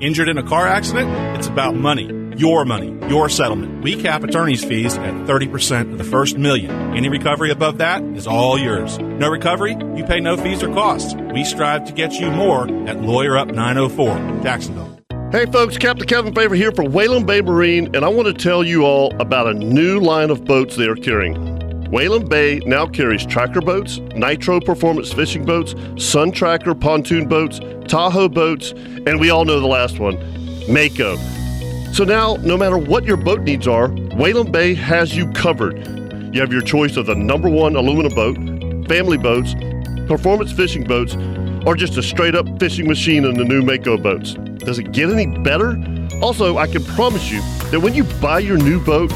Injured in a car accident? It's about money. Your money, your settlement. We cap attorney's fees at 30% of the first million. Any recovery above that is all yours. No recovery? You pay no fees or costs. We strive to get you more at Lawyer Up 904, Jacksonville. Hey folks, Captain Kevin Favor here for Whalen Bay Marine, and I want to tell you all about a new line of boats they are carrying. Whalen Bay now carries tracker boats, Nitro performance fishing boats, Sun Tracker pontoon boats, Tahoe boats, and we all know the last one, Mako. So now, no matter what your boat needs are, Whalen Bay has you covered. You have your choice of the number one aluminum boat, family boats, performance fishing boats, or just a straight up fishing machine in the new Mako boats. Does it get any better? Also, I can promise you that when you buy your new boat,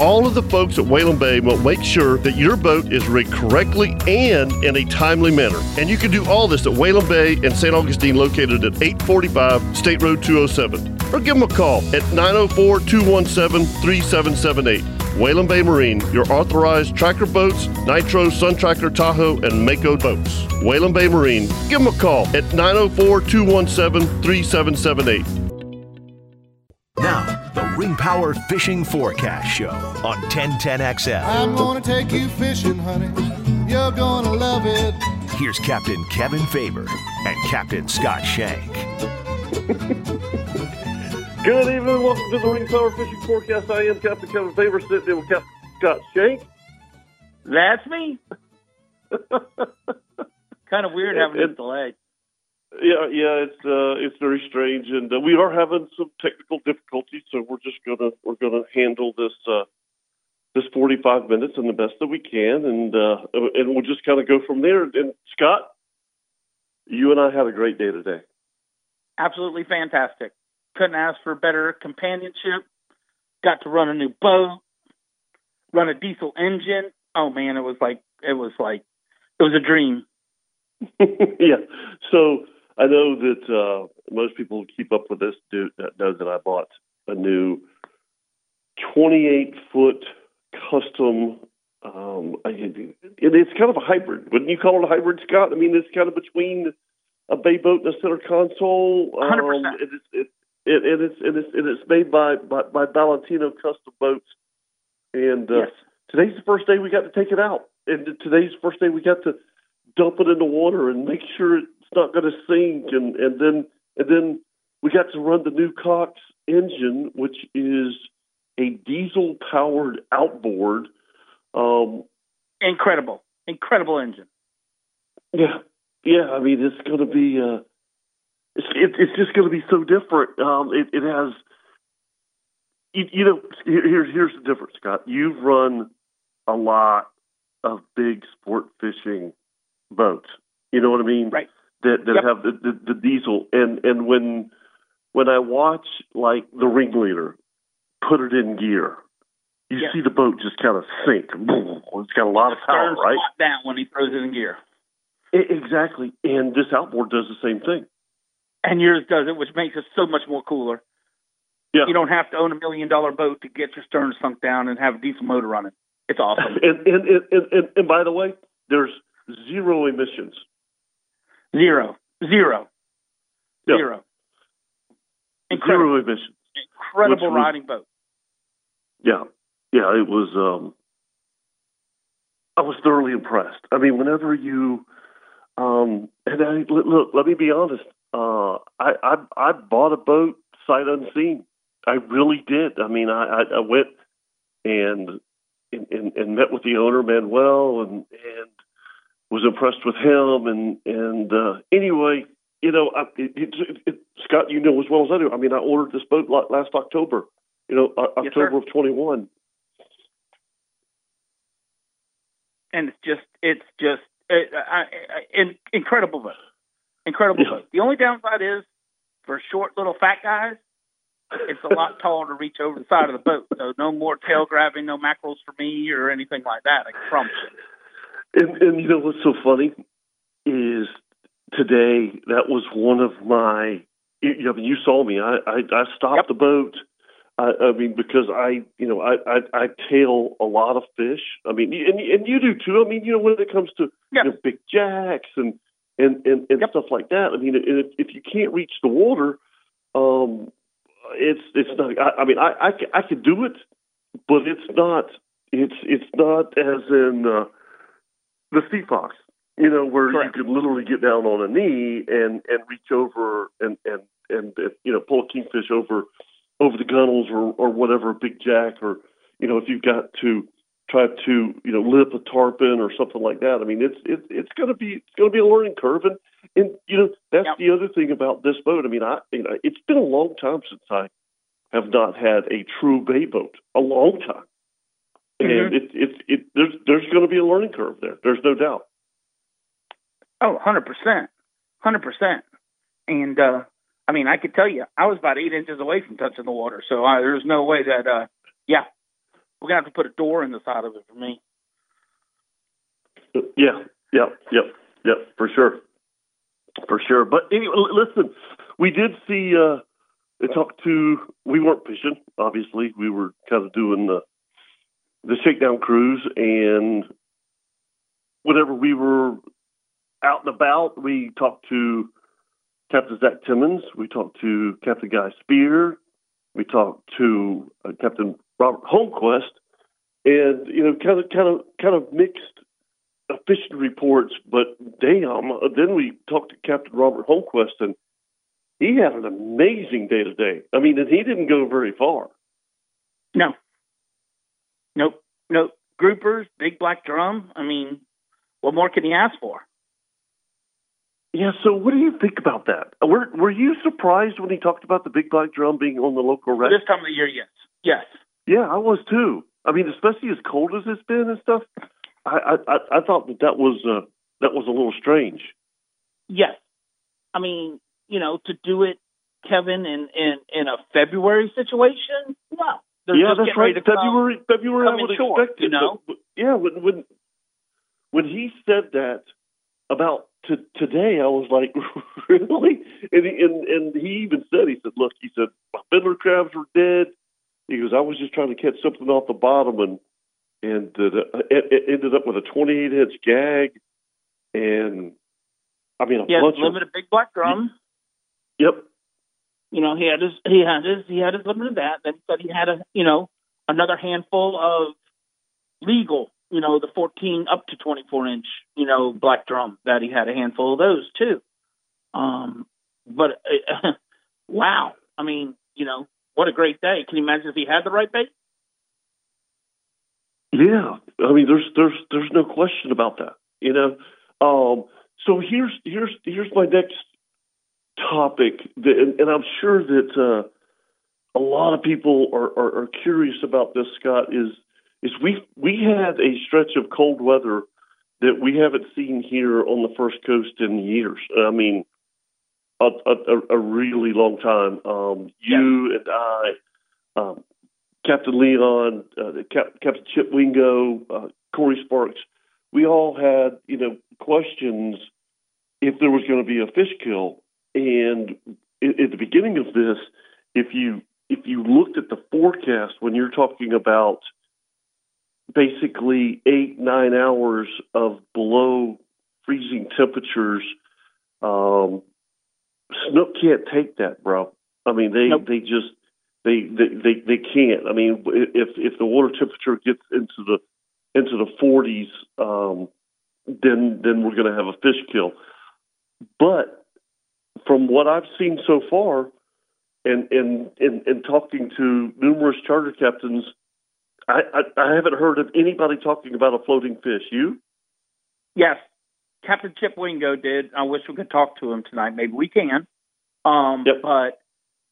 all of the folks at Whalen Bay will make sure that your boat is rigged correctly and in a timely manner. And you can do all this at Whalen Bay in St. Augustine, located at 845 State Road 207. Or give them a call at 904 217 3778. Whalen Bay Marine, your authorized tracker boats, Nitro, Sun Tracker, Tahoe, and Mako boats. Whalen Bay Marine, give them a call at 904 217 3778. Now, the Ring Power Fishing Forecast Show on 1010XL. I'm gonna take you fishing, honey. You're gonna love it. Here's Captain Kevin Faber and Captain Scott Shank. Good evening. Welcome to the Ring Power Fishing Forecast. I am Captain Kevin Favor, sitting in with Captain Scott Shank. That's me. kind of weird having this delay. Yeah, yeah, it's uh, it's very strange, and uh, we are having some technical difficulties. So we're just gonna we're gonna handle this uh, this forty five minutes in the best that we can, and uh, and we'll just kind of go from there. And Scott, you and I had a great day today. Absolutely fantastic. Couldn't ask for better companionship. Got to run a new boat, run a diesel engine. Oh man, it was like it was like it was a dream. yeah. So I know that uh, most people who keep up with this do know that I bought a new 28 foot custom. Um, it, it's kind of a hybrid. Wouldn't you call it a hybrid, Scott? I mean, it's kind of between a bay boat and a center console. Hundred Um, percent. it, it, it, it, it's it, it's and it's made by, by by Valentino Custom Boats, and uh, Yes. today's the first day we got to take it out, and today's the first day we got to dump it in the water and make sure it's not going to sink, and and then and then we got to run the new Cox engine, which is a diesel powered outboard. Um, Incredible, incredible engine. yeah, yeah. I mean, it's going to be uh, it's it, it's just going to be so different. Um, it, it has. You, you know, here, here's here's the difference, Scott. You've run a lot of big sport fishing boats. You know what I mean? Right. That that Yep. have the, the the diesel and and when when I watch like the ringleader put it in gear, you see the boat just kind of sink. It's got a lot of power, right? down when he throws it in gear, E- exactly. And this outboard does the same thing. and yours does it, which makes it so much more cooler. Yeah. You don't have to own a million dollar boat to get your stern sunk down and have a diesel motor running. It's awesome. and, and, and, and, and, and by the way, there's zero emissions. Zero, zero, Yeah. zero. Incredible, Zero emissions. incredible riding boat. Yeah. Yeah, it was um I was thoroughly impressed. I mean, whenever you um and I look, look let me be honest, uh I I I bought a boat sight unseen. I really did. I mean, I I, I went and, and and and met with the owner Manuel and and was impressed with him and and uh anyway, you know, I, it, it, it, Scott, you know as well as I do. I mean, I ordered this boat la- last October. You know, o- Yes. October of twenty one. and it's just it's just uh, I, I, in, incredible boat, incredible Yeah. boat. The only downside is for short little fat guys, it's a lot taller to reach over the side of the boat. So no more tail grabbing, no mackerels for me or anything like that. I promise you. And, and you know what's so funny is today that was one of my. You, you- I mean, you saw me. I I, I stopped Yep. the boat. I, I mean, because I, you know, I, I I tail a lot of fish. I mean, and and you do too. I mean, you know, when it comes to Yes. you know, big jacks and and and, and Yep. stuff like that. I mean, if, if you can't reach the water, Um, it's it's not. I, mean I I I could do it, but it's not. It's it's not as in uh, the sea fox. You know, where Correct. you could literally get down on a knee and and reach over and and and you know pull a kingfish over over the gunnels or or whatever, a big jack, or you know if you've got to try to you know lip a tarpon or something like that. I mean, it's it's it's going to be it's going to be a learning curve, and and you know that's Yep. the other thing about this boat. I mean, I you know it's been a long time since I have not had a true bay boat, a long time, and Mhm. it it it there's there's going to be a learning curve there. There's no doubt. Oh, 100%. 100%. And, uh, I mean, I could tell you, I was about eight inches away from touching the water. So I, there's no way that, uh, yeah, we're going to have to put a door in the side of it for me. Yeah, yeah, yep, yep, for sure, for sure. But anyway, listen, we did see. uh and talked to. We weren't fishing, obviously. We were kind of doing the the shakedown cruise, and whenever we were out and about, we talked to Captain Zach Timmons. We talked to Captain Guy Spear. We talked to uh, Captain Robert Holmquist, and you know, kind of, kind of, kind of mixed fishing reports. But damn, then we talked to Captain Robert Holmquist, and he had an amazing day today. I mean, and he didn't go very far. No. Nope. Nope. Groupers, big black drum. I mean, what more can he ask for? Yeah. So, what do you think about that? Were Were you surprised when he talked about the big black drum being on the local wreck? This time of the year, yes. Yes. Yeah, I was too. I mean, especially as cold as it's been and stuff. I I I- I thought that that was uh, that was a little strange. Yes. I mean, you know, to do it, Kevin, in, in, in a February situation, no. They're yeah, that's right. to come. February, February, I come would short, expect it. you know? but- yeah, when when when he said that about to, today, I was like, really? And he, and and he even said, he said, look, he said my fiddler crabs were dead. He goes, I was just trying to catch something off the bottom, and and uh, it, it ended up with a 28 inch gag, and I mean a had bunch limited big black drum. of yep, You know, he had his he had his he had his limit of that. Then he said he had a you know another handful of legal, you know, the 14 up to 24 inch, you know, black drum that he had a handful of those too. Um, but uh, wow, I mean, you know, what a great day! Can you imagine if he had the right bait? Yeah, I mean, there's there's there's no question about that. You know, um, so here's here's here's my next topic, that, and, I'm sure that uh, a lot of people are, are, are curious about this. Scott is is we we had a stretch of cold weather that we haven't seen here on the first coast in years. I mean, a, a, a really long time. Um, you and I, um, Captain Leon, uh, Cap- Captain Chip Wingo, uh, Corey Sparks, we all had, you know, questions if there was going to be a fish kill. And at, the beginning of this, if you if you looked at the forecast when you're talking about basically eight nine hours of below freezing temperatures, um, Snook can't take that, bro. I mean, they Nope. they just they, they they they can't. I mean, if if the water temperature gets into the into the 40s, um, then then we're going to have a fish kill. But from what I've seen so far, and and and, and talking to numerous charter captains, I, I I haven't heard of anybody talking about a floating fish. You? Yes, Captain Chip Wingo did. I wish we could talk to him tonight. Maybe we can. Um, Yep. But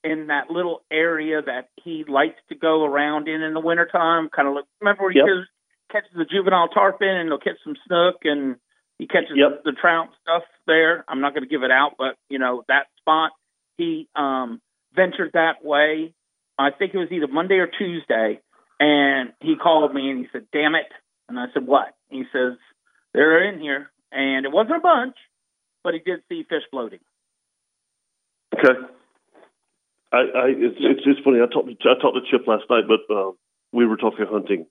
in that little area that he likes to go around in in the wintertime, kind of look. Remember where he Yep. catches, catches the juvenile tarpon and he'll catch some snook and he catches Yep. the, trout stuff there. I'm not going to give it out, but you know that spot. He um, ventured that way. I think it was either Monday or Tuesday, and he called me and he said, "Damn it!" And I said, "What?" He says, "They're in here." and it wasn't a bunch, but he did see fish floating. Okay. I, I it's, it's it's funny. I talked to, I talked to Chip last night, but uh, we were talking hunting.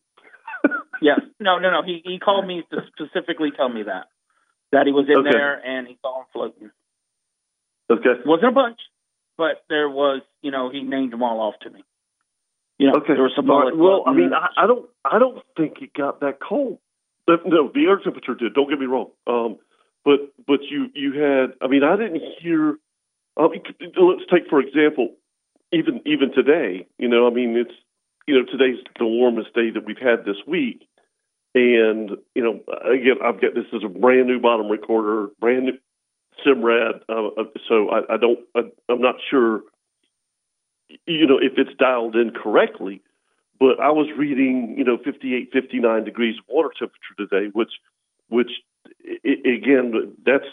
Yes, no, no, no. He he called me to specifically tell me that that he was in Okay. there and he saw him floating. Okay. wasn't a bunch, but there was, you know, he named them all off to me. You know, Okay. there was some right. Well, I mean, I, I don't, I don't think it got that cold. Uh, No, the air temperature did. Don't get me wrong. Um, but but you you had. I mean, I didn't hear. I mean, let's take for example, even even today. You know, I mean, it's you know today's the warmest day that we've had this week, and you know, again, I've got this is a brand new bottom recorder, brand new Simrad. Uh, uh, so I, I don't. I, I'm not sure you know, if it's dialed in correctly. But I was reading, you know, 58, 59 degrees water temperature today, which, which i- again, that's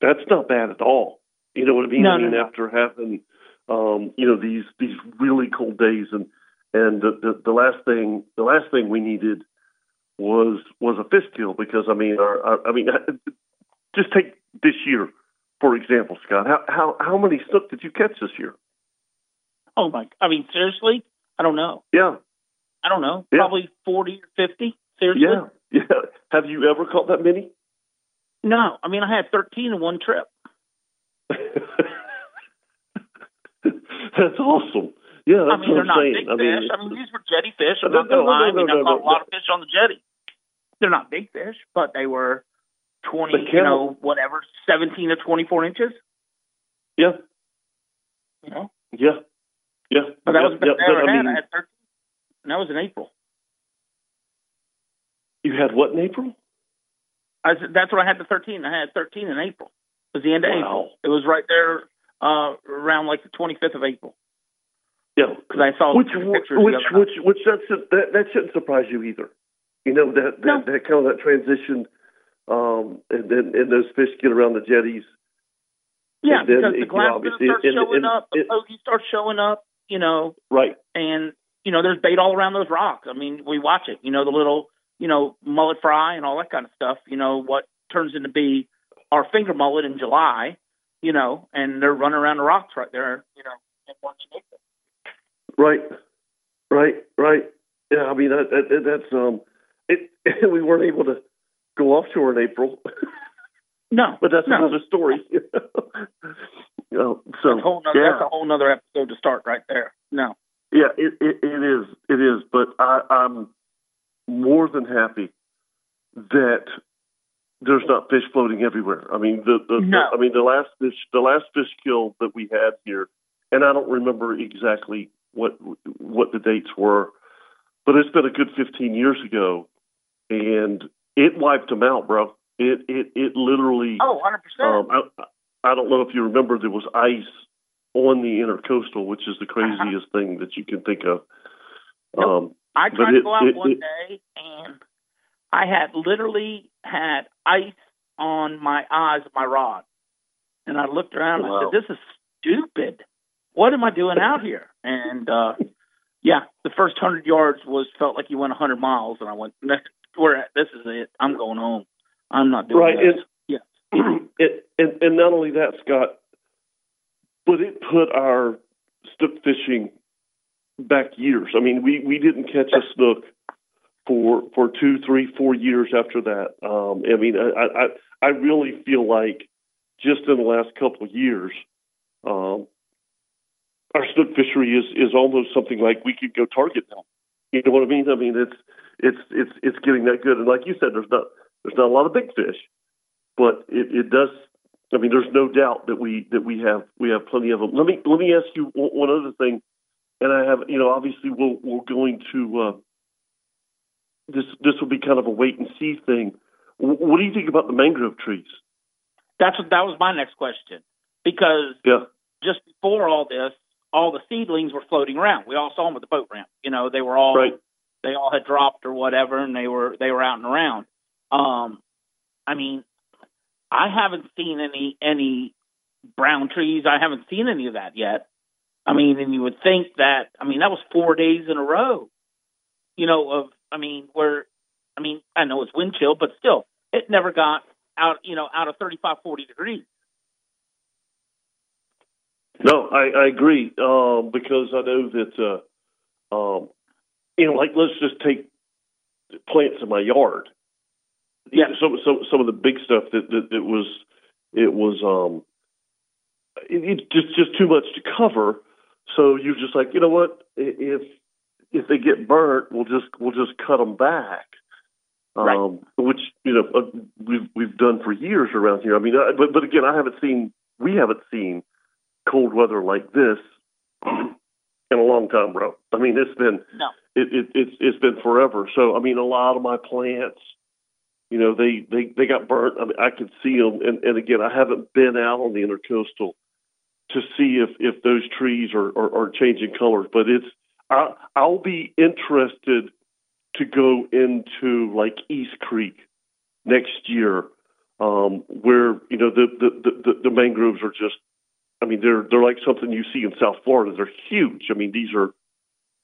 that's not bad at all. You know what I mean? No, I mean, no. after having, um, you know, these these really cold days, and and the, the the last thing the last thing we needed was was a fish kill because I mean, our, our I mean, just take this year for example, Scott. How how how many snook did you catch this year? Oh my! I mean, seriously, I don't know. Yeah, I don't know. Yeah. Probably forty or fifty. Seriously? Yeah, yeah. Have you ever caught that many? No. I mean, I had thirteen in one trip. That's awesome. Yeah, that's I mean, they're I'm not saying. big I mean, fish. I mean, these were jetty fish. I'm No, not gonna no, no, lie. I no, mean, no, I caught a lot of fish on the jetty. They're not big fish, but they were twenty. You know, whatever, seventeen to twenty-four inches. yeah, You know, yeah, yeah. but that yeah, was yeah, I mean, I had thirteen. And that was in April. you had what in April? I said that's what I had the thirteen. I had thirteen in April. It was the end of Wow. April. It was right there uh around like the twenty fifth of April Yeah, because I saw which pictures the which which, which that, that that shouldn't surprise you either. You know that that, No. that kind of that transition, um, and then and those fish get around the jetties. Yeah, and because the glass starts showing and up, the pokey starts showing up, you know, Right. and you know, there's bait all around those rocks. I mean, we watch it. You know, the little, you know, mullet fry and all that kind of stuff. You know, what turns into be our finger mullet in July. You know, and they're running around the rocks right there. You know, and watching it. Right, right, right. Yeah, I mean that, that, that's um. We weren't able to go offshore in April, No, but that's no. another story. You know, so That's a whole nother, yeah, that's a whole nother episode to start right there. No, yeah, it, it, it is, it is. But I, I'm more than happy that there's not fish floating everywhere. I mean, the, the, No. the I mean the last fish, the last fish kill that we had here, and I don't remember exactly what what the dates were, but it's been a good 15 years ago, and it wiped them out, bro. It it it literally. oh, 100 percent. Um. I, I don't know if you remember there was ice on the intercoastal, which is the craziest thing that you can think of. Nope. Um, I tried it- to go out it- one it- day and I had literally had ice on my eyes my rod. And I looked around and I said, This is stupid. What am I doing out here? And uh yeah, the first hundred yards was felt like you went a hundred miles and I went we're at this is it. I'm going home. I'm not doing Right, this. yeah. it, and, and not only that, Scott, but it put our snook fishing back years. I mean, we, we didn't catch a snook for for two, three, four years after that. Um, I mean, I, I I really feel like just in the last couple of years, um, our snook fishery is is almost something like we could go target now. You know what I mean? I mean, it's it's it's it's getting that good. And like you said, there's not there's not a lot of big fish, but it, it does. I mean, there's no doubt that we that we have we have plenty of them. Let me let me ask you one, other thing, and I have you know obviously we'll we're going to uh, this this will be kind of a wait and see thing. What do you think about the mangrove trees? That's what that was my next question. Because Yeah, just before all this, all the seedlings were floating around. We all saw them at the boat ramp. You know, they were all right. They all had dropped or whatever, and they were they were out and around. Um, I mean, I haven't seen any any brown trees. I haven't seen any of that yet. I mean, and you would think that. I mean, that was four days in a row. You know, of I mean, where I mean, I know it's wind chill, but still, it never got out. You know, out of thirty five, forty degrees. No, I, I agree um, because I know that uh, um, you know, like let's just take plants in my yard. Yeah. some some some of the big stuff that that, that was it was um it, it's just just too much to cover. So you're just like, you know what? If if they get burnt, we'll just we'll just cut them back. Um, Right. Which you know uh, we've we've done for years around here. I mean, uh, but but again, I haven't seen we haven't seen cold weather like this in a long time, bro. I mean, it's been No. It, it it's it's been forever. So I mean, a lot of my plants, you know, they they they got burnt. I mean, I could see them, and and again, I haven't been out on the intercoastal to see if if those trees are are, are changing colors, but it's I I'll be interested to go into like East Creek next year, um, where you know the the, the the mangroves are just. I mean, they're they're like something you see in South Florida. They're huge. I mean, these are,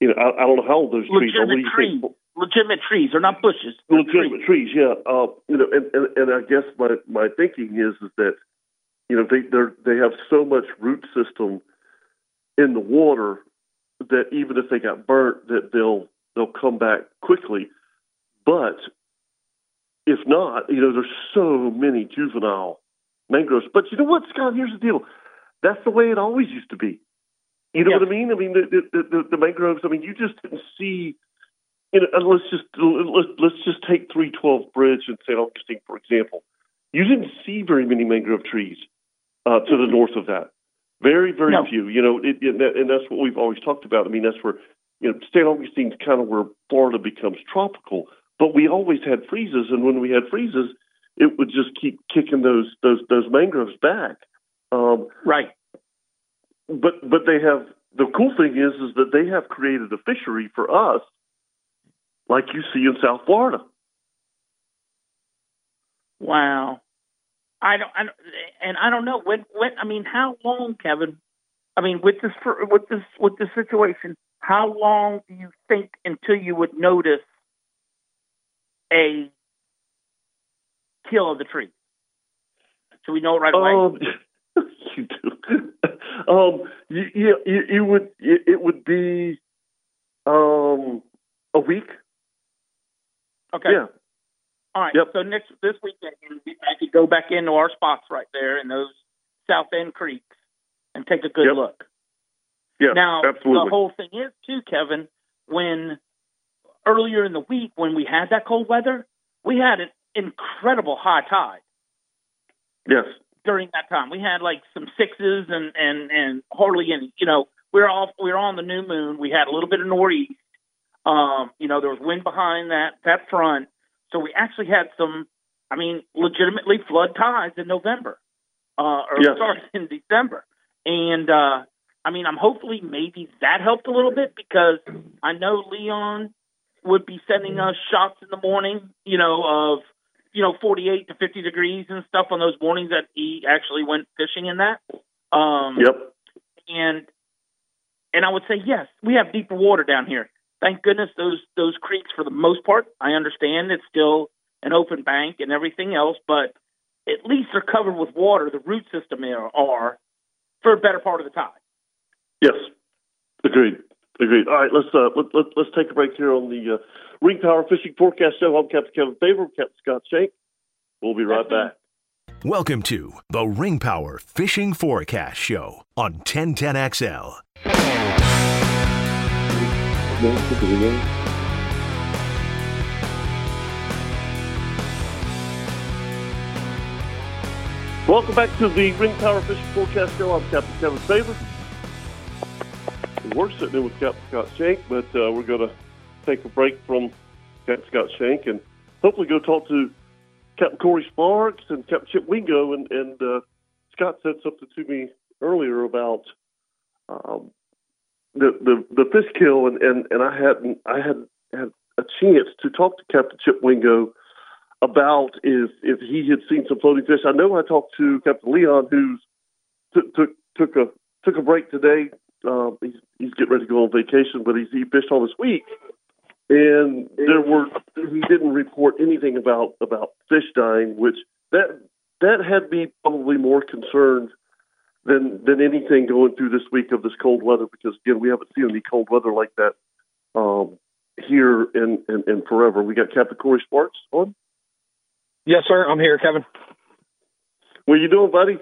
you know, I, I don't know how old those trees are. Legitimate you trees. think? Legitimate trees. They're not bushes. They're legitimate trees. trees, yeah. Uh, you know, and, and and I guess my my thinking is is that you know they they they have so much root system in the water that even if they got burnt, that they'll they'll come back quickly. But if not, you know, there's so many juvenile mangroves. But you know what, Scott? Here's the deal. That's the way it always used to be. You know Yeah. what I mean? I mean, the, the, the, the mangroves. I mean, you just didn't see you know, and let's just let's let's just take 312 Bridge and St. Augustine for example. You didn't see very many mangrove trees uh, to the north of that. Very, very No. few. You know, it, it, and that's what we've always talked about. I mean, that's where you know St. Augustine's kind of where Florida becomes tropical. But we always had freezes, and when we had freezes, it would just keep kicking those those those mangroves back. Um, Right. But but they have the cool thing is is that they have created a fishery for us like you see in South Florida. Wow. I don't, I don't, and I don't know when. When I mean, how long, Kevin? I mean, with this with this with this situation, how long do you think until you would notice a kill of the tree? So we know it right away. Um, you do. Um, you, you, you, would it, it would be um a week. okay. Yeah. All right. Yep. So next this weekend, we I could go back into our spots right there in those South End creeks and take a good Yep. look. Yeah. now absolutely. the whole thing is too, Kevin. When earlier in the week when we had that cold weather, we had an incredible high tide yes. During that time. We had like some sixes and and and hardly any. You know, we were off. We were on the new moon. We had a little bit of northeast. Um, you know, there was wind behind that that front, so we actually had some. I mean, legitimately flood tides in November, uh, or Yes. sorry, in December. And uh, I mean, I'm hopefully maybe that helped a little bit because I know Leon would be sending us shots in the morning. You know, of you know, 48 to 50 degrees and stuff on those mornings that he actually went fishing in that. Um, Yep. And and I would say yes, we have deeper water down here. Thank goodness those those creeks for the most part. I understand it's still an open bank and everything else, but at least they're covered with water. The root system are, are for a better part of the time. Yes. Agreed. Agreed. All right, let's uh, let, let, let's take a break here on the uh, Ring Power Fishing Forecast Show. I'm Captain Kevin Favor, Captain Scott Shank. We'll be right back. Welcome to the Ring Power Fishing Forecast Show on 1010XL. Welcome back to the Ring Power Fishing Forecast Show. I'm Captain Kevin Favor. We're sitting in with Captain Scott Shank, but uh, we're going to take a break from Captain Scott Shank and hopefully go talk to Captain Corey Sparks and Captain Chip Wingo. And, and uh, Scott said something to me earlier about um, the, the the fish kill, and, and, and I hadn't I had had a chance to talk to Captain Chip Wingo about if if he had seen some floating fish. I know I talked to Captain Leon, who's took took took a took a break today. Uh, he's he's getting ready to go on vacation, but he's, he fished all this week, and there were he didn't report anything about about fish dying, which that that had me probably more concerned than than anything going through this week of this cold weather because again we haven't seen any cold weather like that um, here in, in in forever. We got Captain Corey Sparks on. Yes, sir. I'm here, Kevin. What you doing, buddy?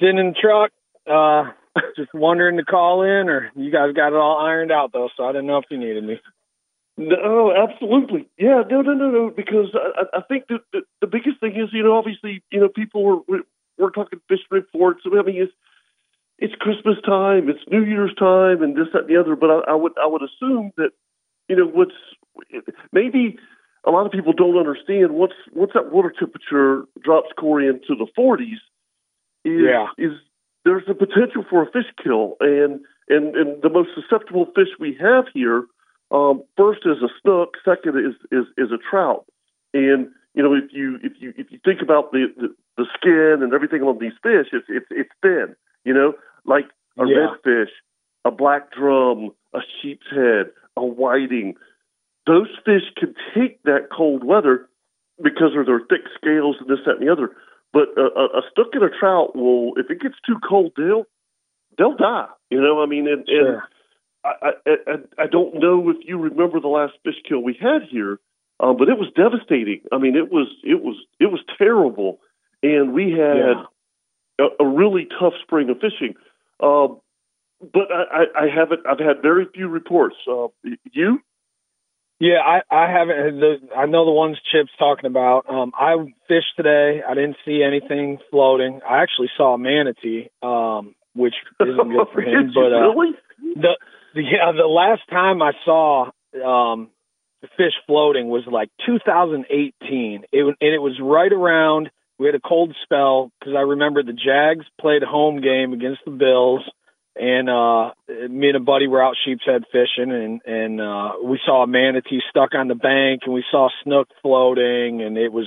sitting in the truck, uh, just wondering to call in, or you guys got it all ironed out though, so I didn't know if you needed me. No, oh, absolutely. Yeah, no, no, no, no. Because I, I think that the, the biggest thing is, you know, obviously, you know, people were we're, talking fish reports. I mean, it's it's Christmas time, it's New Year's time, and this, that, and the other. But I, I would I would assume that, you know, what's maybe a lot of people don't understand what's once that water temperature drops Corey into the 40s, is Yeah. is there's a potential for a fish kill, and and and the most susceptible fish we have here, um, first is a snook, second is is is a trout, and you know if you if you if you think about the the, the skin and everything on these fish, it's it's it's thin, you know, like a Yeah. redfish, a black drum, a sheep's head, a whiting. Those fish can take that cold weather because of their thick scales and this, that, and the other. But a, a, a snook and a trout will, if it gets too cold, they'll they'll die. You know, I mean, and, and Sure. I, I I I don't know if you remember the last fish kill we had here, um, but it was devastating. I mean, it was it was it was terrible, and we had Yeah. a, a really tough spring of fishing. Um, but I, I, I haven't. I've had very few reports. Uh, you? Yeah, I I haven't. The, I know the ones Chip's talking about. Um, I fished today. I didn't see anything floating. I actually saw a manatee, um, which isn't good for him. But uh, really? the the- yeah, the last time I saw um fish floating was like 2018. It and it was right around. We had a cold spell because I remember the Jags played a home game against the Bills, and uh me and a buddy were out sheepshead fishing, and and uh we saw a manatee stuck on the bank, and we saw snook floating, and it was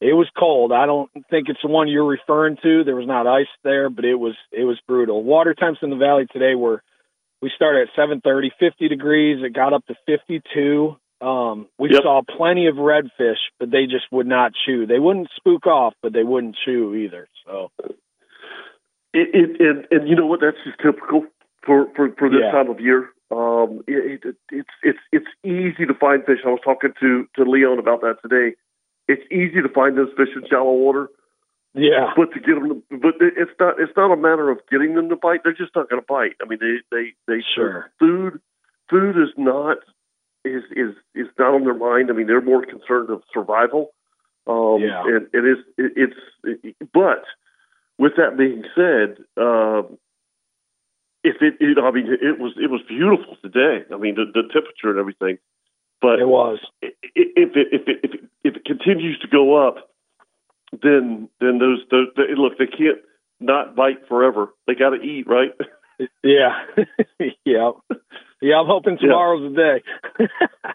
it was cold. I don't think it's the one you're referring to. There was not ice there, but it was it was brutal. Water temps in the valley today were we started at 7:30, 50 degrees. It got up to 52. Um, we Yep. saw plenty of redfish, but they just would not chew. They wouldn't spook off, but they wouldn't chew either. So It, it and and you know what? That's just typical for for for this Yeah. time of year. Um, it, it, it's it's it's easy to find fish. I was talking to to Leon about that today. It's easy to find those fish in shallow water, yeah, but to get them, but it's not it's not a matter of getting them to bite. They're just not going to bite. I mean, they they they Sure. food food is not is is is not on their mind. I mean, they're more concerned of survival. Um, Yeah. and it is it, it's it, but with that being said, um, if it, it I mean it was it was beautiful today. I mean the, the temperature and everything, but it was. if it if it if it, if it continues to go up, then then those those they, look they can't not bite forever. They got to eat, right? Yeah, yeah, yeah. I'm hoping Yeah. tomorrow's the day.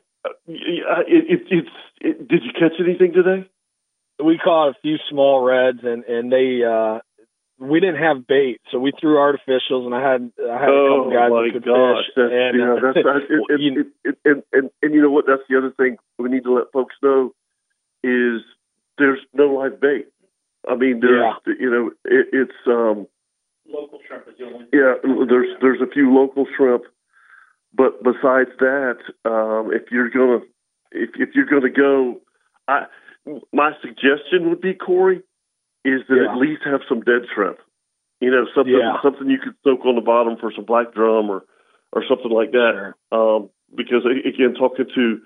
Yeah, it, it, it's it, did you catch anything today? we caught a few small reds, and and they uh we didn't have bait, so we threw artificials, and I had I had a oh couple guys that could gosh! fish, That's, and yeah, uh, that's that, it, it, you- it, it, and, and and you know what? That's the other thing we need to let folks know is there's no live bait. I mean, there's you know it, it's um Local shrimp is the only. yeah there's there's a few local shrimp, but besides that, um, if you're gonna if if you're gonna go, I my suggestion would be Corey is that Yeah. at least have some dead shrimp. You know, something Yeah. something you could soak on the bottom for some black drum or or something like that. Sure. Um, because again, talking to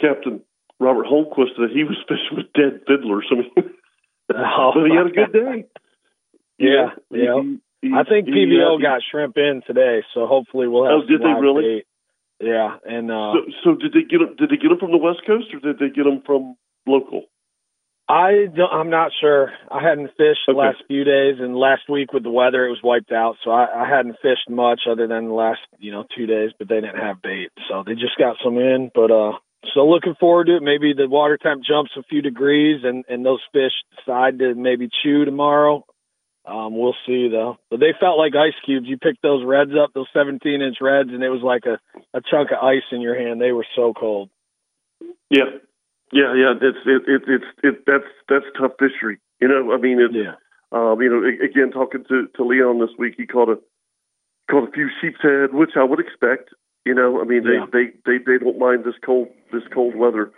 Captain Robert Holmquist, that he was fishing with dead fiddlers. I mean, Oh, but he had a good day. Yeah, He- yeah. he- he- I think PBO uh, got shrimp in today, so hopefully we'll have. Oh, did they really? bait. Yeah, and uh, So, so did they get them? Did they get them from the West Coast, or did they get them from local? I don't, I'm not sure. I hadn't fished the last few days, and last week with the weather, it was wiped out. So I, I hadn't fished much other than the last, you know, two days. But they didn't have bait, so they just got some in. But uh, so looking forward to it. Maybe the water temp jumps a few degrees, and and those fish decide to maybe chew tomorrow. Um, we'll see though. But they felt like ice cubes. You picked those reds up, those 17 inch reds, and it was like a a chunk of ice in your hand. They were so cold. Yeah, yeah, yeah. That's it. it it's it. That's that's tough fishery. You know, I mean, it's Yeah. um, you know, again, talking to to Leon this week, he caught a caught a few sheep's head, which I would expect. You know, I mean, they Yeah. they they they don't mind this cold this cold weather,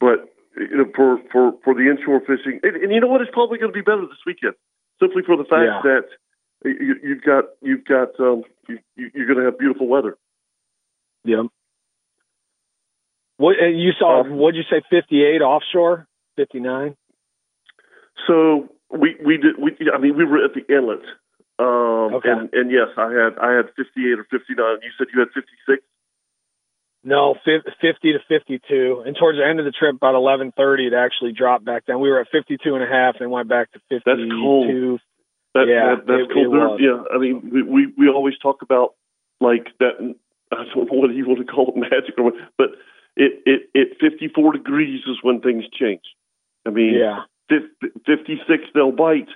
but you know, for for for the inshore fishing, and, and you know what, it's probably going to be better this weekend, simply for the fact Yeah. that you, you've got you've got um, you, you- you're going to have beautiful weather. Yep. What and you saw? Um, what'd you say? Fifty-eight offshore. Fifty-nine. So we we did we I mean we were at the inlet. Um, Okay. and, and yes, I had I had 58 or 59. You said you had 56. No, fifty to fifty-two. And towards the end of the trip, about eleven thirty, it actually dropped back down. We were at fifty-two and a half, and went back to fifty-two. That's cold. That, Yeah, that, that's it- cool. it. Yeah, I mean, we, we we always talk about like that. I don't know what you want to call it, magic or what, but 54 degrees is when things change. I mean, Yeah. 56 they'll bite.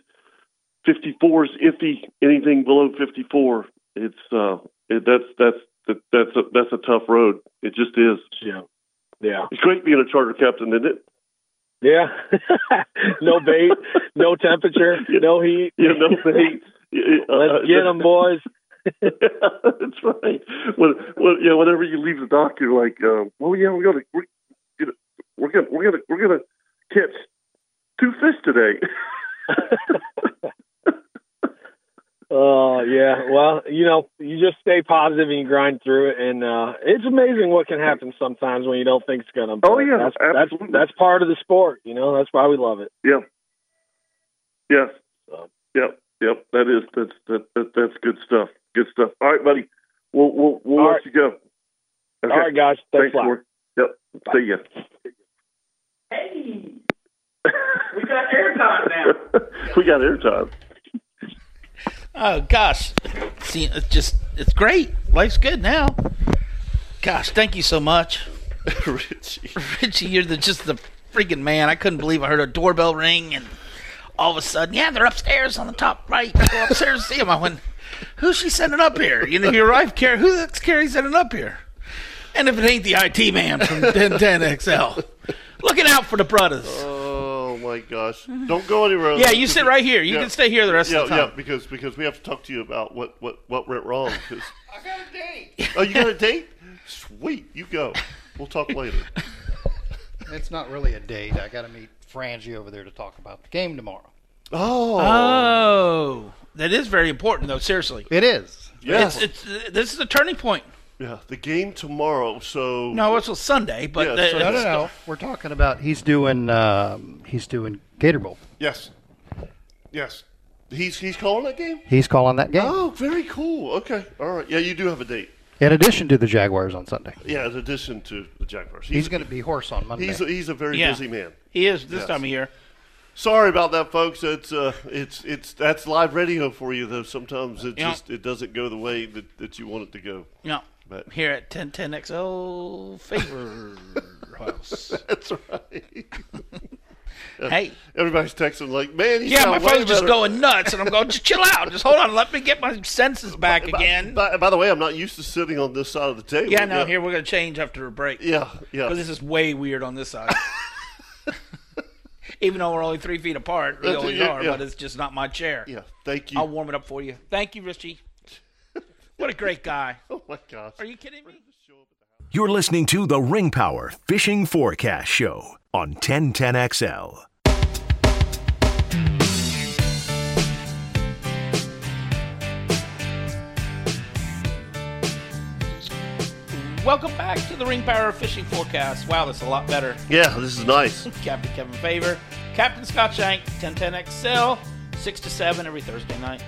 54 is iffy. Anything below 54, it's uh, it, that's that's that, that's a that's a tough road. It just is. Yeah. Yeah. It's great being a charter captain, isn't it? Yeah. no bait, no temperature, no heat. Yeah, no bait. Let's get them, boys. That's right. When, when, yeah, whenever you leave the dock, you're like, um, "Well, yeah, we're, you know, we're gonna, we're gonna, we're gonna catch two fish today." Oh yeah. Well, you know, you just stay positive and you grind through it, and uh it's amazing what can happen sometimes when you don't think it's gonna. Oh, yeah, that's absolutely. that's that's part of the sport. You know, that's why we love it. yeah. Yes. So. Yep. Yep. That is that's that, that that's good stuff. Good stuff. All right, buddy. We'll we'll we'll All let right. you go. Okay. All right, guys. Thanks, Thanks, a lot. Yep. See ya. Hey, we got airtime now. we got airtime. Oh gosh, see, it's just it's great. Life's good now. Gosh, thank you so much, Richie. Richie. You're the just the freaking man. I couldn't believe I heard a doorbell ring, and all of a sudden, yeah, they're upstairs on the top right. I go upstairs to see them. I went, who's she sending up here? You know, your wife, Carrie. Who the heck's Carrie sending up here? And if it ain't the IT man from 1010XL, looking out for the brothers. Oh my gosh! Don't go anywhere. Yeah, you sit right here. You Yeah. can stay here the rest Yeah, of the yeah, because because we have to talk to you about what what what went wrong. 'cause- I got a date. oh, you got a date? Sweet, you go. We'll talk later. It's not really a date. I got to meet Frangie over there to talk about the game tomorrow. Oh, Oh, that is very important, though. Seriously, It is. yes, it's, it's this is a turning point. Yeah. The game tomorrow. So No, it's a Sunday, but Yeah, the- Sunday. No, no, no. We're talking about he's doing um, he's doing Gator Bowl. yes, yes. He's he's calling that game. He's calling that game. Oh, very cool. Okay, all right. Yeah, you do have a date. In addition to the Jaguars on Sunday, Yeah, in addition to the Jaguars, he's going to be horse on Monday. He's a, he's a very Yeah. busy man. he is this Yes. time of year. Sorry about that, folks. It's uh, it's it's that's live radio for you. Though sometimes it Yeah. just it doesn't go the way that, that you want it to go. Yeah, But- here at 1010XL Favor House. That's right. Hey, Everybody's texting like, "Man, you yeah, my phone's just better." going nuts, and I'm going, just chill out, just hold on, let me get my senses back By- again. By, by the way, I'm not used to sitting on this side of the table. Yeah, no, here we're gonna change after a break. Yeah, yeah. because this is way weird on this side. Even though we're only three feet apart, we That's- always yeah, are, yeah. but it's just not my chair. yeah. Thank you. I'll warm it up for you. Thank you, Richie. What a great guy. oh my gosh. Are you kidding me? You're listening to the Ring Power Fishing Forecast Show on 1010XL. Welcome back to the Ring Power Fishing Forecast. Wow, that's a lot better. Yeah, this is nice. Captain Kevin Favor, Captain Scott Shank, 1010XL, 6 to 7 every Thursday night.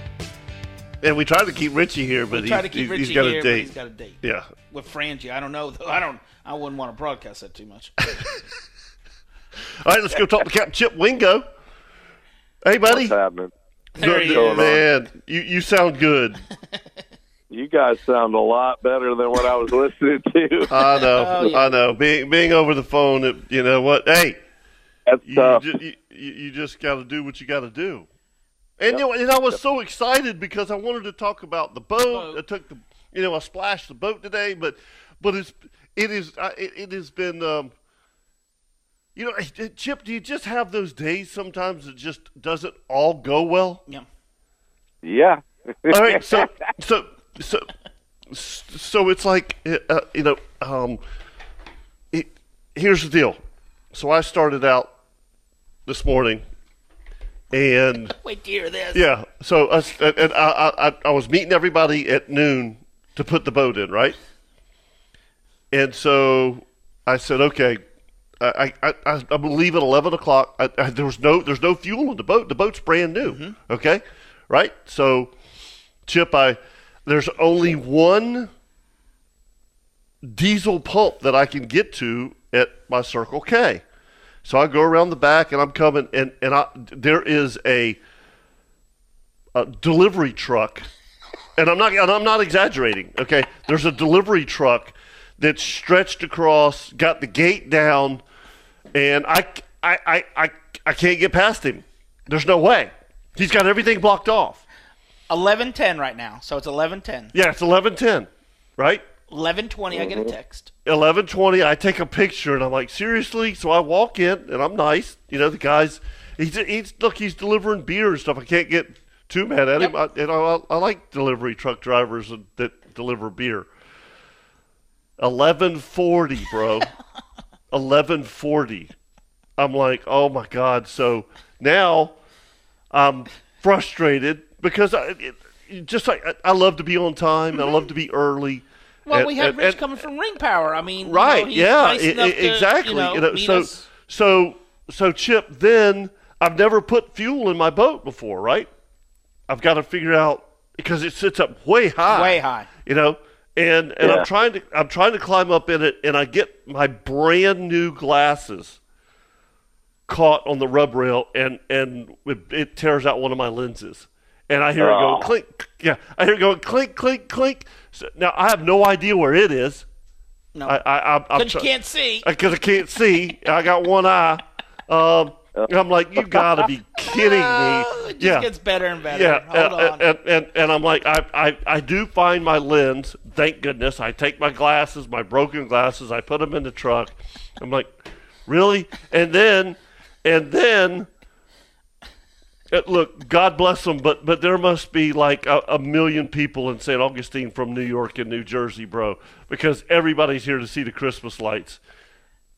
And we tried to keep Richie here, but We try to keep he's- Richie he's got here, a date. he's got a date. yeah. With Frangie. I don't know, though. I don't, I wouldn't want to broadcast that too much. All right, let's go talk to Captain Chip Wingo. Hey, buddy. What's happening? There he Good- is. man, you you sound good. You guys sound a lot better than what I was listening to. I know, Oh, yeah. I know. Being being over the phone, it, you know what? Hey, That's you, tough. ju- you, you, you just got to do what you got to do. And you know, and I was so excited because I wanted to talk about the boat. Boat. I took the, you know, I splashed the boat today, but but it's it is it, it has been. Um, you know, Chip, do you just have those days sometimes it just doesn't all go well? yeah. Yeah. All right, so so so so it's like uh, you know, um, it, here's the deal. So I started out this morning, and Wait to hear this. yeah, So us, and and I, I, I was meeting everybody at noon to put the boat in, right? And so I said, okay, I I, I, I believe at eleven o'clock. I, I, there was no there's no fuel in the boat. The boat's brand new. Mm-hmm. Okay, right? So, Chip, I there's only one diesel pump that I can get to at my Circle K. So I go around the back and I'm coming and and I there is a, a delivery truck, and I'm not and I'm not exaggerating. Okay, there's a delivery truck that's stretched across, got the gate down, and I I I I, I can't get past him. There's no way. He's got everything blocked off. Eleven ten right now, so it's eleven ten. Yeah, it's eleven ten, right? Eleven twenty, I get a mm-hmm. text. eleven twenty. I take a picture and I'm like, seriously. So I walk in and I'm nice. You know, the guy's he's he's look he's delivering beer and stuff. I can't get too mad at him. I, you know, I, I like delivery truck drivers that deliver beer. Eleven forty, bro. Eleven forty. I'm like, oh my god. So now I'm frustrated because I it, just like I, I love to be on time. I mm-hmm. love to be early. Well, And- we have and- Rich and- coming from Ring Power. I mean, you right know, he's yeah nice i- enough to, exactly You know, You know, meet so us. so so chip then i've never put fuel in my boat before right i've got to figure out because it sits up way high Way high. you know and and Yeah. i'm trying to i'm trying to climb up in it and i get my brand new glasses caught on the rub rail and and it, it tears out one of my lenses and i hear it Oh. go clink yeah i hear it going clink clink clink so, now i have no idea where it is No. I, I, I'm, I'm Because you try- can't see. because I can't see. I got one eye. Um, I'm like, you got to be kidding Oh, me. it just yeah, gets better and better. yeah. Hold and, on. And, and, and I'm like, I, I, I do find my lens. Thank goodness. I take my glasses, my broken glasses. I put them in the truck. I'm like, really? And then, and then. Uh, Look, God bless them, but but there must be like a, a million people in St. Augustine from New York and New Jersey, bro, because everybody's here to see the Christmas lights.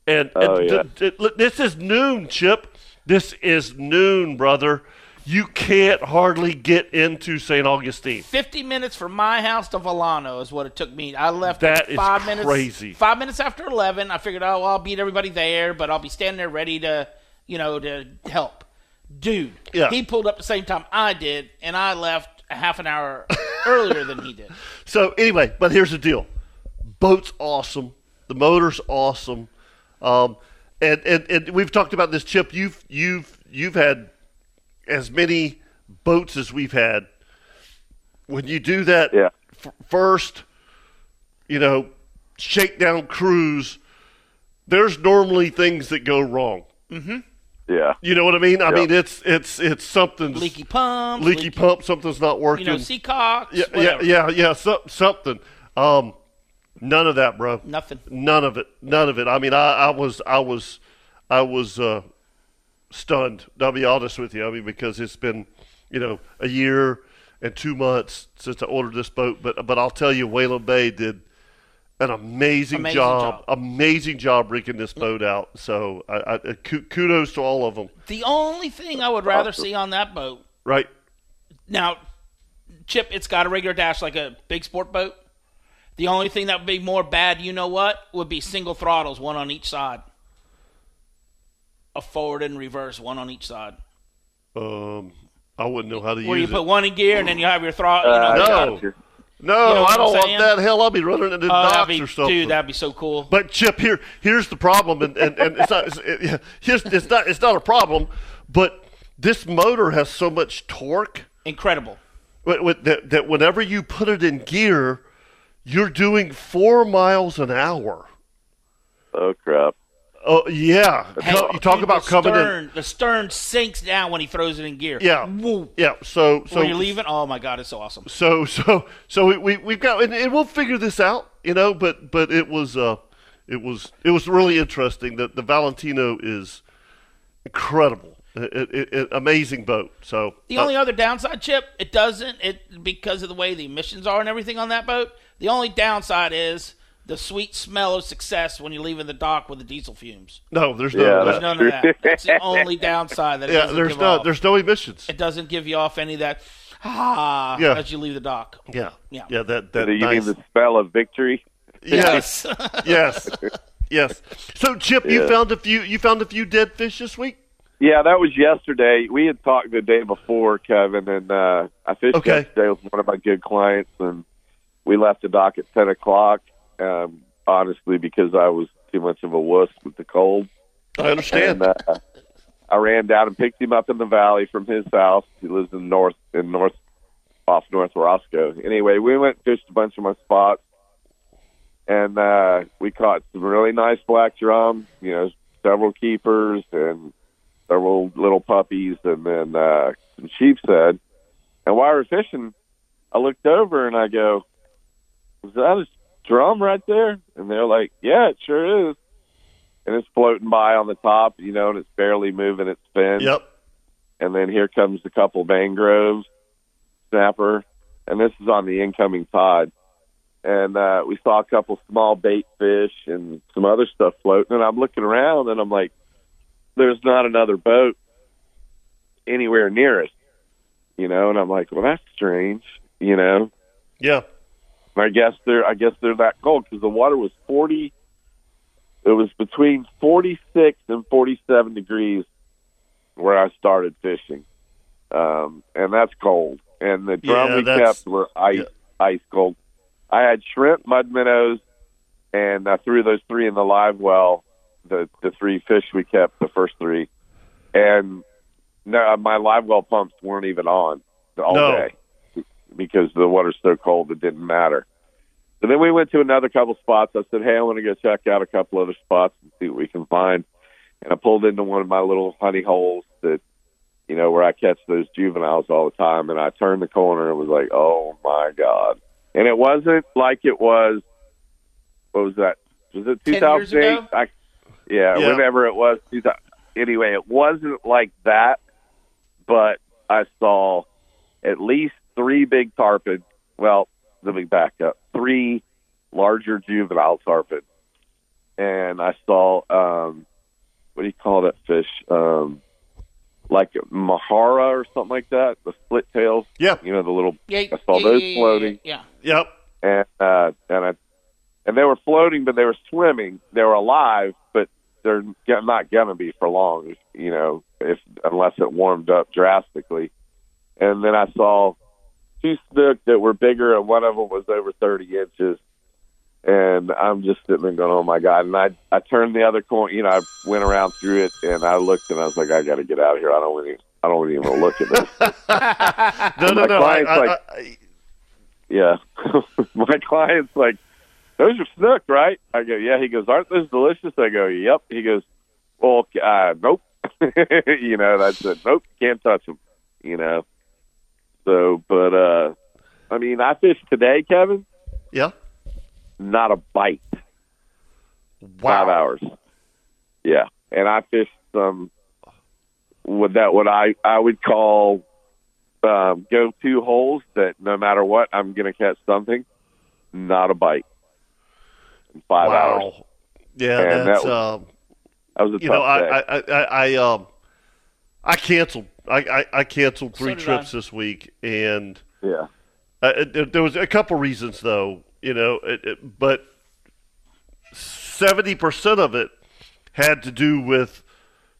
And, Oh, and yeah. th- th- this is noon, Chip. This is noon, brother. You can't hardly get into St. Augustine. 50 minutes from my house to Vilano is what it took me. I left That is five minutes, crazy. Five minutes after 11. I figured, oh, well, I'll beat everybody there, but I'll be standing there ready to, you know, to help. Dude, Yeah. he pulled up the same time I did, and I left a half an hour earlier than he did. So anyway, but here's the deal: boat's awesome, the motor's awesome, um, and, and and we've talked about this. Chip, you've you've you've had as many boats as we've had. When you do that Yeah. f- first, you know, shakedown cruise, there's normally things that go wrong. Yeah. You know what I mean? I Yeah. mean, it's it's it's something Leaky pumps, leaky, pump, something's not working. you know, Seacocks, yeah, yeah, yeah, yeah, so, something. Um, none of that, bro. Nothing. None of it. None of it. I mean, I, I was, I was, I was uh, stunned. I'll be honest with you. I mean, because it's been, you know, a year and two months since I ordered this boat. But, but I'll tell you, Whalen Bay did an amazing, Amazing job, job. amazing job rigging this boat out. So, I, I, uh, kudos to all of them. The only thing I would rather see on that boat Right? Now, Chip, it's got a regular dash like a big sport boat. The only thing that would be more bad, you know what, would be single throttles, one on each side. A forward and reverse, one on each side. Um, I wouldn't know how to use it. Where you use put one in gear and then you have your throttle. You Uh, know, no. Gotcha. No, You know I don't I'm want that. Hell, I'll be running into Oh, docks be, or something. dude, that'd be so cool. But Chip, here, here's the problem, and, and, and it's not, it's, it, yeah, here's, it's not, it's not a problem, but this motor has so much torque Incredible. with, with, that, that whenever you put it in gear, you're doing four miles an hour. Oh crap. Oh yeah, you talk about coming stern, The stern sinks down when he throws it in gear. Yeah, Woo. yeah. So, so when you're leaving, oh my god, it's so awesome. so so so we, we we've got and, and we'll figure this out you know but but it was uh it was it was really interesting that the valentino is incredible it, it, it, amazing boat so The uh, only other downside, Chip, it doesn't it because of the way the emissions are and everything on that boat. The only downside is the sweet smell of success when you're leaving the dock with the diesel fumes. no there's no Yeah, There's that's none of that. That's the only downside that it yeah there's give no off. there's no emissions It doesn't give you off any of that. ah, Yeah. as you leave the dock. Yeah, Yeah. yeah. That that Do you nice. mean the spell of victory? Yes, yes, yes. So, Chip, you found a few. You found a few dead fish this week. Yeah, that was yesterday. We had talked the day before, Kevin, and uh, I fished Okay. yesterday with one of my good clients, and we left the dock at ten o'clock. Um, honestly, because I was too much of a wuss with the cold. I understand. And, uh, I ran down and picked him up in the valley from his house. He lives in north in north off North Roscoe. Anyway, we went and fished a bunch of my spots, and uh, we caught some really nice black drum. You know, several keepers and several little puppies, and then uh, some sheepshead. And while we were fishing, I looked over and I go, "Was that a drum right there?" And they're like, "Yeah, it sure is." And it's floating by on the top, you know, and it's barely moving its fin. Yep. And then here comes a couple mangroves, snapper, and this is on the incoming tide. And uh, we saw a couple small bait fish and some other stuff floating. And I'm looking around and I'm like, there's not another boat anywhere near us, you know. And I'm like, well, that's strange, you know. Yeah. I guess they're I guess they're that cold because the water was 40. It was between 46 and 47 degrees where I started fishing, um, and that's cold. And the drum Yeah, we kept were ice ice cold. I had shrimp, mud minnows, and I threw those three in the live well. The the three fish we kept, the first three, and no, my live well pumps weren't even on all No. day because the water's so cold it didn't matter. So then we went to another couple spots. I said, "Hey, I want to go check out a couple other spots and see what we can find." And I pulled into one of my little honey holes that, you know, where I catch those juveniles all the time. And I turned the corner and was like, "Oh my god!" And it wasn't like it was. What was that? Was it 2008? I, yeah, Yeah. whenever it was. 2000 Anyway, it wasn't like that, but I saw at least three big tarpon. Well, let me back up. Three larger juvenile tarpon, and I saw um, what do you call that fish? Um, like mahara or something like that. The split tails. Yeah. You know the little. Yeah, I saw yeah, those yeah, yeah, floating Yeah. Yep. and uh, and I, and they were floating, but they were swimming. They were alive, but they're not gonna be for long, you know, if unless it warmed up drastically. And then I saw two snook that were bigger, and one of them was over thirty inches. And I'm just sitting there going, "Oh my god!" And I I turned the other corner, you know, I went around through it, and I looked, and I was like, "I got to get out of here. I don't even I don't even want to look at this." No, no, no. I, client's I, like- I, Yeah. My client's like, those are snook, right? I go, yeah. He goes, aren't those delicious? I go, yep. He goes, well, uh, nope. you know, and I said, nope, can't touch them, you know. So, but, uh, I mean, I fished today, Kevin, yeah. not a bite, Wow. five hours. Yeah. And I fished some, what that, what I, I would call, um, go to holes that no matter what, I'm going to catch something. Not a bite in five wow. hours. Yeah, And that's that was- um, That was a you know, I. I, I, I, um, I canceled. I, I, I canceled three did trips I. this week, and yeah. uh, it- it- there was a couple reasons though. You know, it, it, but seventy percent of it had to do with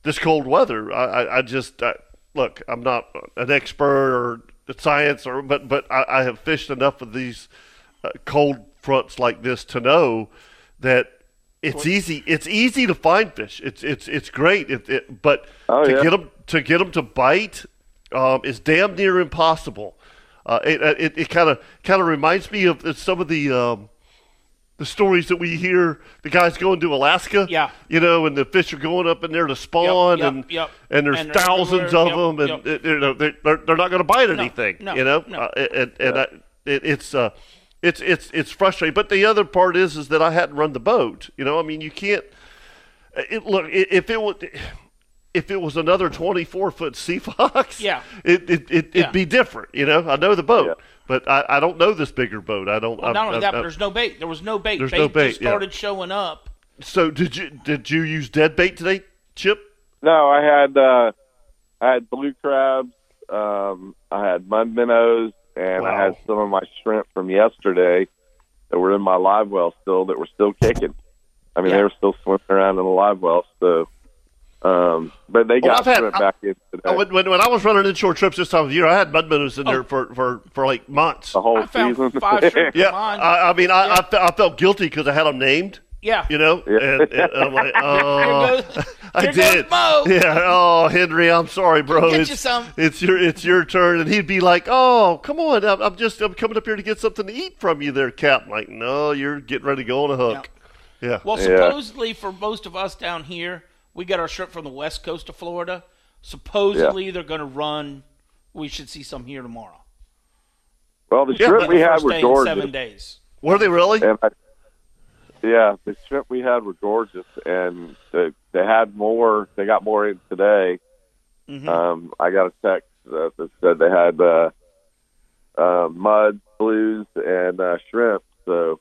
this cold weather. I, I, I just I, look. I'm not an expert or science, or but but I, I have fished enough of these uh, cold fronts like this to know that it's easy. It's easy to find fish. It's it's it's great. It, it, but Oh, to yeah. get them to get them to bite um, is damn near impossible. Uh, it it, it kind of kind of reminds me of some of the um, the stories that we hear. The guys going to Alaska, Yeah. you know, and the fish are going up in there to spawn, yep, and yep. and there's And thousands of them, and yep. uh, you know they're they're, they're not going to bite anything, no, you know, no. uh, and and I, it, it's uh, it's it's it's frustrating. But the other part is is that I hadn't run the boat. You know, I mean, you can't. It, look, if it would. If it was another twenty-four foot sea fox, Yeah. it it, it Yeah. it'd be different. You know, I know the boat, Yeah. but I, I don't know this bigger boat. I don't. Well, I, not only I- that, I- but there's no bait. There was no bait. There's bait no bait, just yeah. started showing up. so did you did you use dead bait today, Chip? No, I had uh, I had blue crabs, um, I had mud minnows, and I had some of my shrimp from yesterday that were in my live well still that were still kicking. I mean, they were still swimming around in the live well. So, um, but they Well, got I've had- shrimp I- back in today. Oh, when, when, when I was running inshore trips this time of year, I had mud minnows in there for, for, for like months. The whole I found season. five shrimp Yeah, I, I mean, I, I, I felt guilty because I had them named. Yeah. You know, and, and I'm like, oh, Here goes- I did. Mo. Yeah. Oh, Henry, I'm sorry, bro. Get it's, you some. it's your it's your turn, and he'd be like, "Oh, come on, I'm, I'm just I'm coming up here to get something to eat from you, there, Cap." I'm like, no, you're getting ready to go on a hook. Yeah. Well, supposedly for most of us down here, we get our shrimp from the west coast of Florida. Supposedly they're going to run. We should see some here tomorrow. Well, the Yeah, shrimp but we The had were gorgeous. seven days. Were they really? And I, yeah, the shrimp we had were gorgeous, and they, they had more. They got more in today. Mhm. Um, I got a text uh, that said they had uh, uh, mud, blues, and uh, shrimp. So,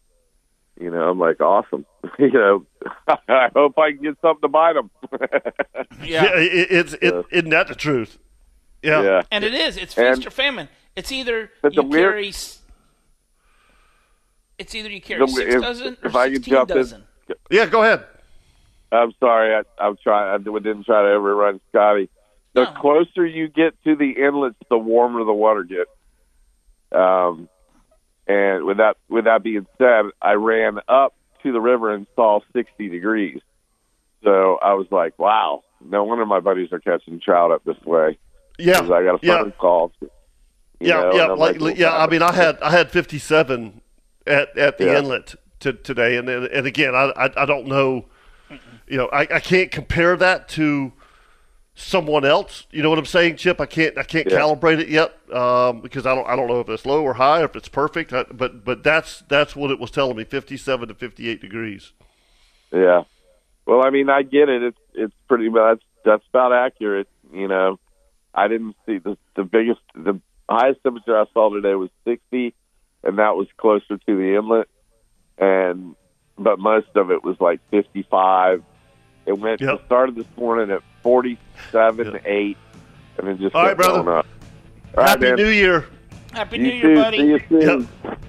you know, I'm like, awesome. you know, I hope I can get something to bite them. Yeah, it, it's isn't that the truth? Yeah. Yeah. And it is. It's And- feast or famine. It's either you the weird- carry. s- It's either you carry The- six if- dozen if or I could sixteen jump in- dozen. Yeah, go ahead. I'm sorry. I, I'm trying. I didn't try to overrun Scotty. The closer you get to the inlets, the warmer the water gets. Um, and with that, with that being said, I ran up to the river and saw 60 degrees. So I was like, "Wow, no wonder my buddies are catching trout up this way." Yeah, I got a yeah. phone call. you yeah, know, yeah, like, like, yeah. I mean, I had I had 57 at at the Yeah. inlet to, today, and and and again, I, I I don't know, you know, I, I can't compare that to someone else. You know what I'm saying, Chip? I can't I can't Yeah. calibrate it yet um, because I don't I don't know if it's low or high, or if it's perfect. I, but but that's that's what it was telling me: 57 to 58 degrees. Yeah. Well, I mean, I get it. It's it's pretty much that's about accurate. You know, I didn't see the the biggest the highest temperature I saw today was 60, and that was closer to the inlet. And but most of it was like 55. It went Yep. it started this morning at 47, eight, and then just All right, brother. going up. All right, Happy man. New Year, Happy You New Year, too. buddy. See you soon. Yep.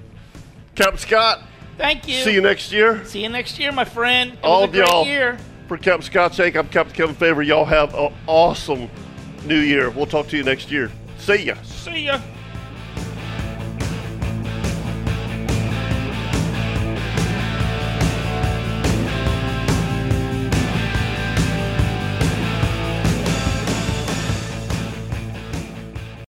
Captain Scott. Thank you. See you next year. See you next year, my friend. It All was of great y'all. year. For Captain Scott's sake, I'm Captain Kevin Favor. Y'all have an awesome New Year. We'll talk to you next year. See ya. See ya.